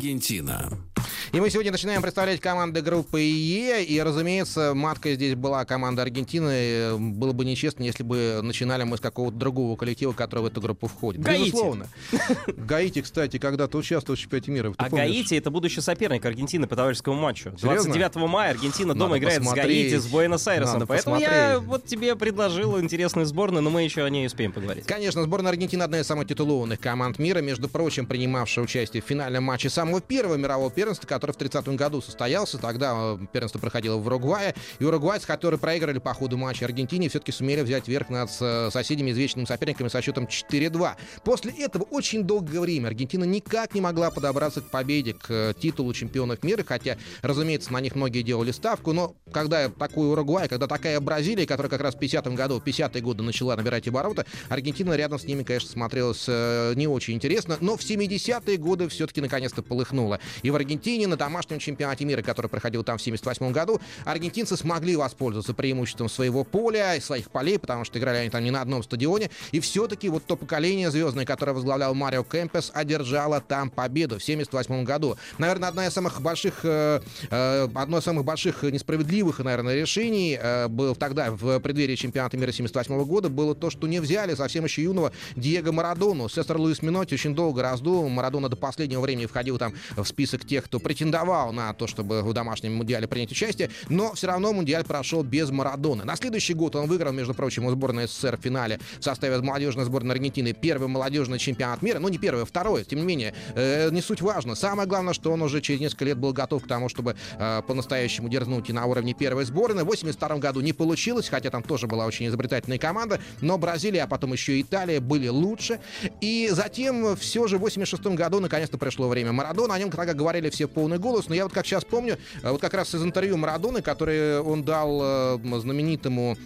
Аргентина. И мы сегодня начинаем представлять команды группы Е. И, разумеется, маткой здесь была команда Аргентины. Было бы нечестно, если бы начинали мы с какого-то другого коллектива, который в эту группу входит. Гаити. Безусловно. Гаити, кстати, когда-то участвовал в чемпионате мира. А помнишь? Гаити это будущий соперник Аргентины по товарищескому матчу. Серьезно? 29 мая Аргентина Надо дома играет с. Гаити, с Буэнос-Айресом. Надо Поэтому я посмотреть. вот тебе предложил интересную сборную, но мы еще о ней успеем поговорить. Конечно, сборная Аргентины одна из самых титулованных команд мира, между прочим, принимавшая участие в финальном матче самого первого мирового первенства, который в 30-м году состоялся. Тогда э, первенство проходило в Уругвае. И уругвайцы, которые проиграли по ходу матча Аргентине, все-таки сумели взять верх над э, соседями, извечными соперниками со счетом 4-2. После этого очень долгое время Аргентина никак не могла подобраться к победе, к э, титулу чемпионов мира, хотя, разумеется, на них многие делали ставку, но когда такой Уругвай, когда такая Бразилия, которая как раз в 50-м году, в 50-е годы начала набирать обороты, Аргентина рядом с ними, конечно, смотрелась не очень интересно, но в 70-е годы все-таки наконец-то полыхнуло. И в Аргентине на домашнем чемпионате мира, который проходил там в 78 году, аргентинцы смогли воспользоваться преимуществом своего поля и своих полей, потому что играли они там не на одном стадионе, и все-таки вот то поколение звездное, которое возглавлял Марио Кемпес, одержало там победу в 78 году. Наверное, одна из самых больших, э, э, одно из самых больших несправедливых, наверное, решений э, был тогда в преддверии чемпионата мира 78 года было то, что не взяли совсем еще юного Диего Марадону. Сестер Луис Минотти очень долго раздул. Марадона до последнего времени входил там в список тех, кто претендовал на то, чтобы в домашнем мундиале принять участие, но все равно мундиаль прошел без Марадоны. На следующий год он выиграл, между прочим, у сборной СССР в финале в составе молодежной сборной Аргентины первый молодежный чемпионат мира. Ну, не первый, а второй. Тем не менее, э, не суть важно. Самое главное, что он уже через несколько лет был готов к тому, чтобы э, по-настоящему дерзнуть и на уровне первой сборной. В 82 году не получилось, хотя там тоже была очень изобретательная команда, но Бразилия, а потом еще Италия были лучше. И затем все же в 86 году наконец-то пришло время Марадона. О нем тогда говорили все в полный голос, но я вот как сейчас помню, э, вот как раз из интервью Марадоны, который он дал э, знаменитому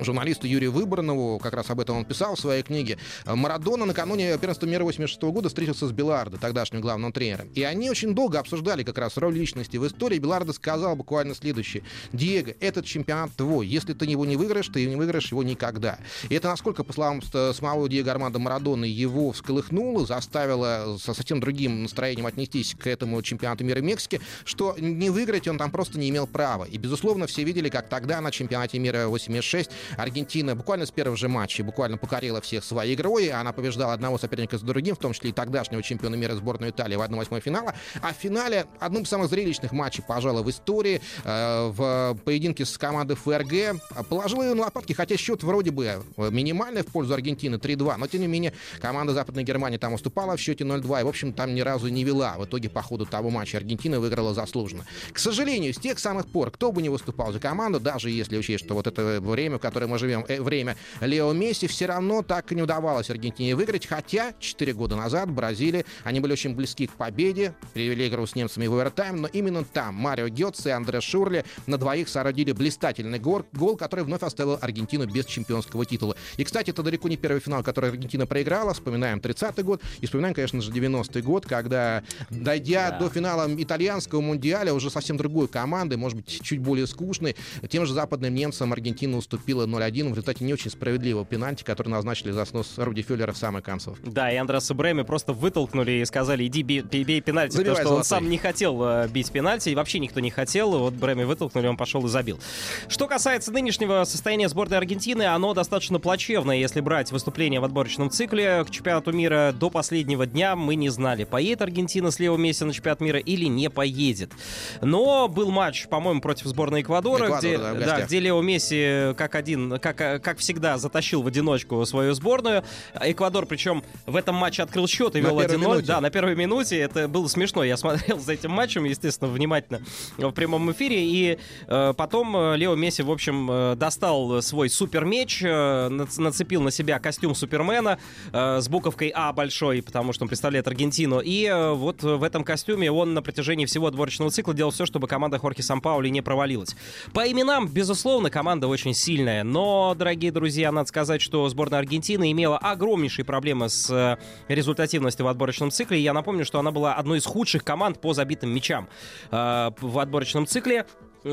журналисту Юрию Выборнову, как раз об этом он писал в своей книге. Марадона накануне первенства мира 86 года встретился с Белардо, тогдашним главным тренером. И они очень долго обсуждали как раз роль личности в истории. Белардо сказал буквально следующее. Диего, этот чемпионат твой. Если ты его не выиграешь, ты не выиграешь его никогда. И это насколько, по словам с- самого Диего Армандо Марадона, его всколыхнуло, заставило со совсем другим настроением отнестись к этому чемпионату мира Мексики, что не выиграть он там просто не имел права. И, безусловно, все видели, как тогда на чемпионате мира 86 Аргентина буквально с первого же матча буквально покорила всех своей игрой. Она побеждала одного соперника за другим, в том числе и тогдашнего чемпиона мира сборную Италии в 1-8 финала. А в финале одном из самых зрелищных матчей, пожалуй, в истории, э, в поединке с командой ФРГ, положила ее на лопатки, хотя счет вроде бы э, минимальный в пользу Аргентины 3-2, но тем не менее команда Западной Германии там уступала в счете 0-2 и, в общем, там ни разу не вела. В итоге по ходу того матча Аргентина выиграла заслуженно. К сожалению, с тех самых пор, кто бы не выступал за команду, даже если учесть, что вот это время, в которое мы живем, э, время Лео Месси, все равно так и не удавалось Аргентине выиграть, хотя 4 года назад Бразилия, они были очень близки к победе, привели игру с немцами в овертайм, но именно там Марио Гетце и Андре Шурли на двоих соорудили блистательный гол, гол, который вновь оставил Аргентину без чемпионского титула. И, кстати, это далеко не первый финал, который Аргентина проиграла. Вспоминаем 30-й год и вспоминаем, конечно же, 90-й год, когда, дойдя Да. до финала итальянского мундиаля, уже совсем другой команды, может быть, чуть более скучной, тем же западным немцам Аргентина уступила 0-1 в результате не очень справедливого пенальти, который назначили за снос Руди Фюллера в самой концовке. Да, и Андреса Брэми просто вытолкнули и сказали, иди бей, бей- бей пенальти, Забивай потому что он золотой. сам не хотел э, бить пенальти, и вообще никто не хотел, вот Брэми вытолкнули, он пошел и забил. Что касается нынешнего состояния сборной Аргентины, оно достаточно плачевное, если брать выступление в отборочном цикле к чемпионату мира до последнего дня мы не знали, поедет Аргентина с Лео Месси на чемпионат мира или не поедет. Но был матч, по-моему, против сборной Эквадора, Эквадор, где, да, да, где Лео Месси как один один, как, как всегда, затащил в одиночку свою сборную. Эквадор, причем в этом матче открыл счет и вел 1-0. Да, на первой минуте. Это было смешно. Я смотрел за этим матчем, естественно, внимательно в прямом эфире. И э, потом э, Лео Месси, в общем, э, достал свой супермеч, э, нацепил на себя костюм Супермена э, с буковкой А большой, потому что он представляет Аргентину. И э, вот в этом костюме он на протяжении всего отборочного цикла делал все, чтобы команда Хорхе Сампаули не провалилась. По именам, безусловно, команда очень сильная. Но, дорогие друзья, надо сказать, что сборная Аргентины имела огромнейшие проблемы с э, результативностью в отборочном цикле. Я напомню, что она была одной из худших команд по забитым мячам э, в отборочном цикле.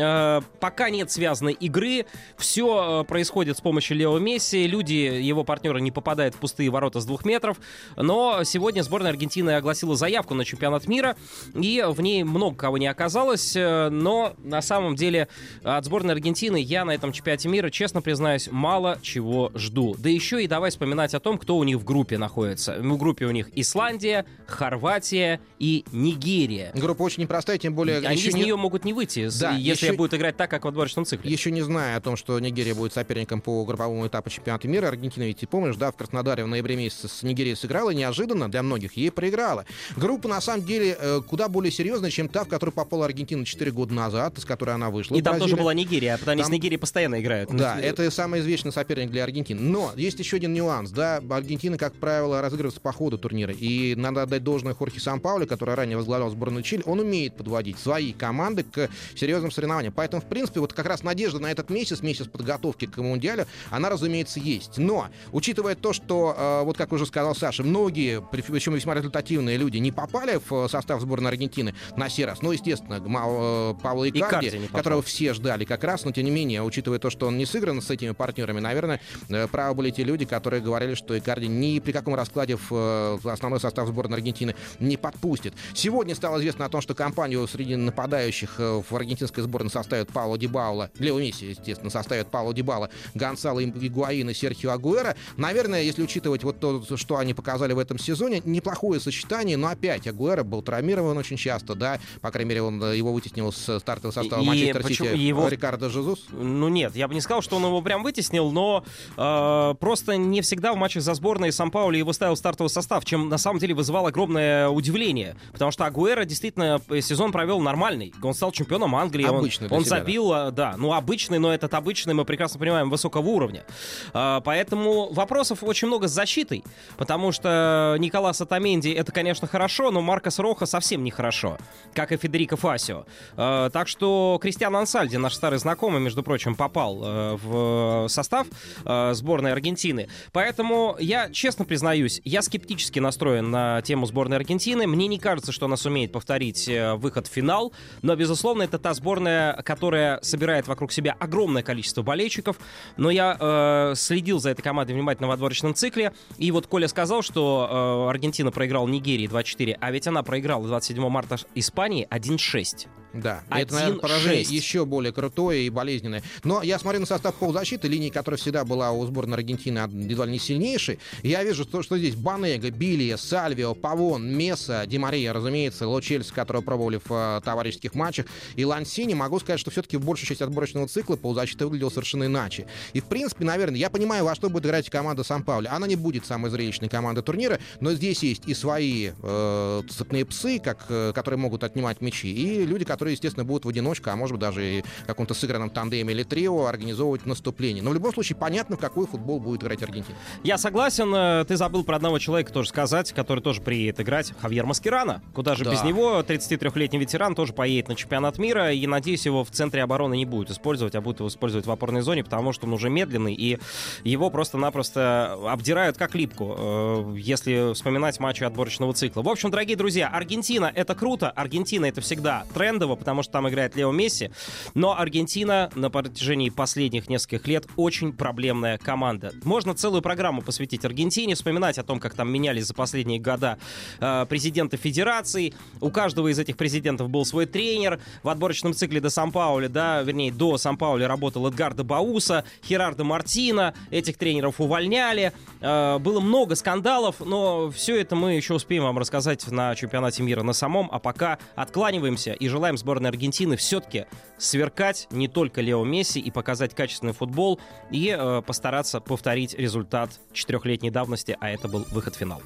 Э, пока нет связанной игры, все э, происходит с помощью Лео Месси, люди, его партнеры не попадают в пустые ворота с двух метров, но сегодня сборная Аргентины огласила заявку на чемпионат мира, и в ней много кого не оказалось, э, но на самом деле от сборной Аргентины я на этом чемпионате мира, честно признаюсь, мало чего жду. Да еще и давай вспоминать о том, кто у них в группе находится. В группе у них Исландия, Хорватия и Нигерия. Группа очень непростая, тем более... Они из не... нее могут не выйти, да, если Россия будет играть так, как в отборочном цикле. Еще не зная о том, что Нигерия будет соперником по групповому этапу чемпионата мира, Аргентина, ведь ты помнишь, да, в Краснодаре в ноябре месяце с Нигерией сыграла, неожиданно для многих ей проиграла. Группа, на самом деле, э, куда более серьезная, чем та, в которую попала Аргентина 4 года назад, из которой она вышла. И там тоже была Нигерия, потому там... с Нигерией постоянно играют. Да, это самый известный соперник для Аргентины. Но есть еще один нюанс, да, Аргентина, как правило, разыгрывается по ходу турнира, и надо отдать должное Хорхе Сан-Пауле, который ранее возглавлял сборную Чили, он умеет подводить свои команды к серьезным соревнованиям. Поэтому, в принципе, вот как раз надежда на этот месяц, месяц подготовки к Мундиалю, она, разумеется, есть. Но, учитывая то, что, э, вот как уже сказал Саша, многие, причем весьма результативные люди, не попали в состав сборной Аргентины на сей раз, ну, естественно, э, Павла Икарди, Икарди которого все ждали как раз, но, тем не менее, учитывая то, что он не сыгран с этими партнерами, наверное, э, правы были те люди, которые говорили, что Икарди ни при каком раскладе в основной состав сборной Аргентины не подпустит. Сегодня стало известно о том, что компанию среди нападающих в аргентинской сборной составит Пауло Дебаула, Лео Месси, естественно, составят Пауло Дебала, Гонсало Игуаин и Серхио Агуэра. Наверное, если учитывать вот то, что они показали в этом сезоне, неплохое сочетание, но опять Агуэра был травмирован очень часто, да, по крайней мере, он э, его вытеснил с стартового состава Манчестер Сити его... Рикардо Жезус. Ну нет, я бы не сказал, что он его прям вытеснил, но э, просто не всегда в матчах за сборной Сан-Паули его ставил стартовый состав, чем на самом деле вызывал огромное удивление, потому что Агуэра действительно сезон провел нормальный, он стал чемпионом Англии, Обычно он, он себя, забил да да, ну обычный, но этот обычный мы прекрасно понимаем высокого уровня. А, поэтому вопросов очень много с защитой, потому что Николас Атаменди это, конечно, хорошо, но Маркос Роха совсем нехорошо, как и Федерико Фасио. А, так что Кристиан Ансальди, наш старый знакомый, между прочим, попал э, в состав э, сборной Аргентины. Поэтому я, честно признаюсь, я скептически настроен на тему сборной Аргентины. Мне не кажется, что она сумеет повторить э, выход в финал, но, безусловно, это та сборная, которая собирает вокруг себя огромное количество болельщиков. Но я э, следил за этой командой внимательно в отборочном цикле. И вот Коля сказал, что э, Аргентина проиграла Нигерии 2-4, а ведь она проиграла 27 марта Испании 1-6. Да, и это, наверное, поражение еще более крутое и болезненное. Но я смотрю на состав полузащиты, линии, которая всегда была у сборной Аргентины едва ли не сильнейшей. Я вижу, что, что здесь Банега, Билья, Сальвио, Павон, Меса, Ди Мария, разумеется, Ло Чельс, которого пробовали в э, товарищеских матчах, и Лансини. Могу сказать, что все-таки в большую часть отборочного цикла полузащита выглядела совершенно иначе. И, в принципе, наверное, я понимаю, во что будет играть команда Сан-Паули. Она не будет самой зрелищной командой турнира, но здесь есть и свои э, цепные псы, как, э, которые могут отнимать мячи, и люди, которые которые, естественно, будут в одиночку, а может быть даже и в каком-то сыгранном тандеме или трио организовывать наступление. Но в любом случае понятно, в какой футбол будет играть Аргентина. Я согласен. Э, ты забыл про одного человека тоже сказать, который тоже приедет играть. Хавьер Маскирана. Куда же да. без него? 33-летний ветеран тоже поедет на чемпионат мира. И, надеюсь, его в центре обороны не будет использовать, а будет его использовать в опорной зоне, потому что он уже медленный, и его просто-напросто обдирают как липку, э, если вспоминать матчи отборочного цикла. В общем, дорогие друзья, Аргентина — это круто. Аргентина — это всегда трендово здорово, потому что там играет Лео Месси. Но Аргентина на протяжении последних нескольких лет очень проблемная команда. Можно целую программу посвятить Аргентине, вспоминать о том, как там менялись за последние года э, президенты федераций. У каждого из этих президентов был свой тренер. В отборочном цикле до Сан-Паули, да, вернее, до Сан-Паули работал Эдгардо Бауса, Херардо Мартина. Этих тренеров увольняли. Э, было много скандалов, но все это мы еще успеем вам рассказать на чемпионате мира на самом. А пока откланиваемся и желаем сборной Аргентины все-таки сверкать не только Лео Месси и показать качественный футбол и э, постараться повторить результат четырехлетней давности, а это был выход в финал.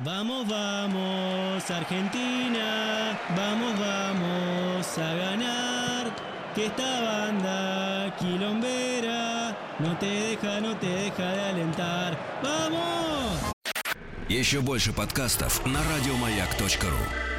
Vamos, vamos, Argentina, vamos, vamos a ganar. Que esta banda quilombera no te deja, no te deja de alentar. ¡Vamos! Еще больше подкастов на радиомаяк.ру.